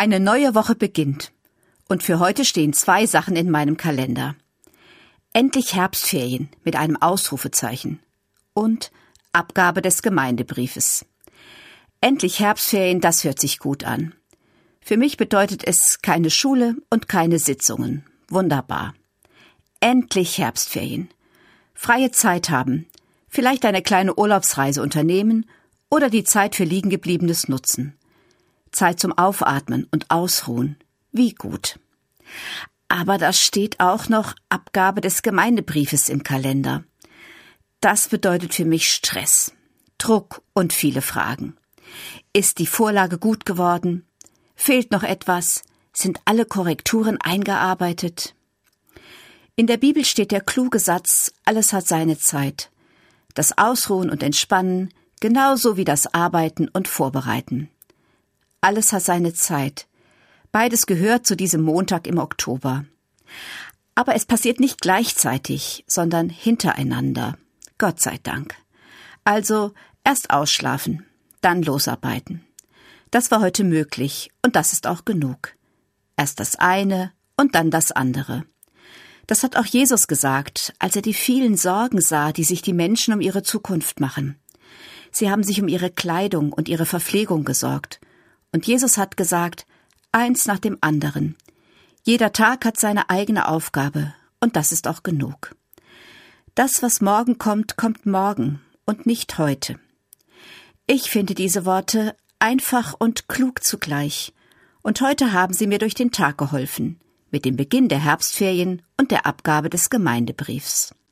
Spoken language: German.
Eine neue Woche beginnt. Und für heute stehen zwei Sachen in meinem Kalender. Endlich Herbstferien mit einem Ausrufezeichen. Und Abgabe des Gemeindebriefes. Endlich Herbstferien, das hört sich gut an. Für mich bedeutet es keine Schule und keine Sitzungen. Wunderbar. Endlich Herbstferien. Freie Zeit haben. Vielleicht eine kleine Urlaubsreise unternehmen oder die Zeit für Liegengebliebenes nutzen. Zeit zum Aufatmen und Ausruhen. Wie gut. Aber da steht auch noch Abgabe des Gemeindebriefes im Kalender. Das bedeutet für mich Stress, Druck und viele Fragen. Ist die Vorlage gut geworden? Fehlt noch etwas? Sind alle Korrekturen eingearbeitet? In der Bibel steht der kluge Satz, alles hat seine Zeit. Das Ausruhen und Entspannen, genauso wie das Arbeiten und Vorbereiten. Alles hat seine Zeit. Beides gehört zu diesem Montag im Oktober. Aber es passiert nicht gleichzeitig, sondern hintereinander. Gott sei Dank. Also erst ausschlafen, dann losarbeiten. Das war heute möglich und das ist auch genug. Erst das eine und dann das andere. Das hat auch Jesus gesagt, als er die vielen Sorgen sah, die sich die Menschen um ihre Zukunft machen. Sie haben sich um ihre Kleidung und ihre Verpflegung gesorgt und Jesus hat gesagt, eins nach dem anderen. Jeder Tag hat seine eigene Aufgabe, und das ist auch genug. Das, was morgen kommt, kommt morgen und nicht heute. Ich finde diese Worte einfach und klug zugleich, und heute haben sie mir durch den Tag geholfen, mit dem Beginn der Herbstferien und der Abgabe des Gemeindebriefs.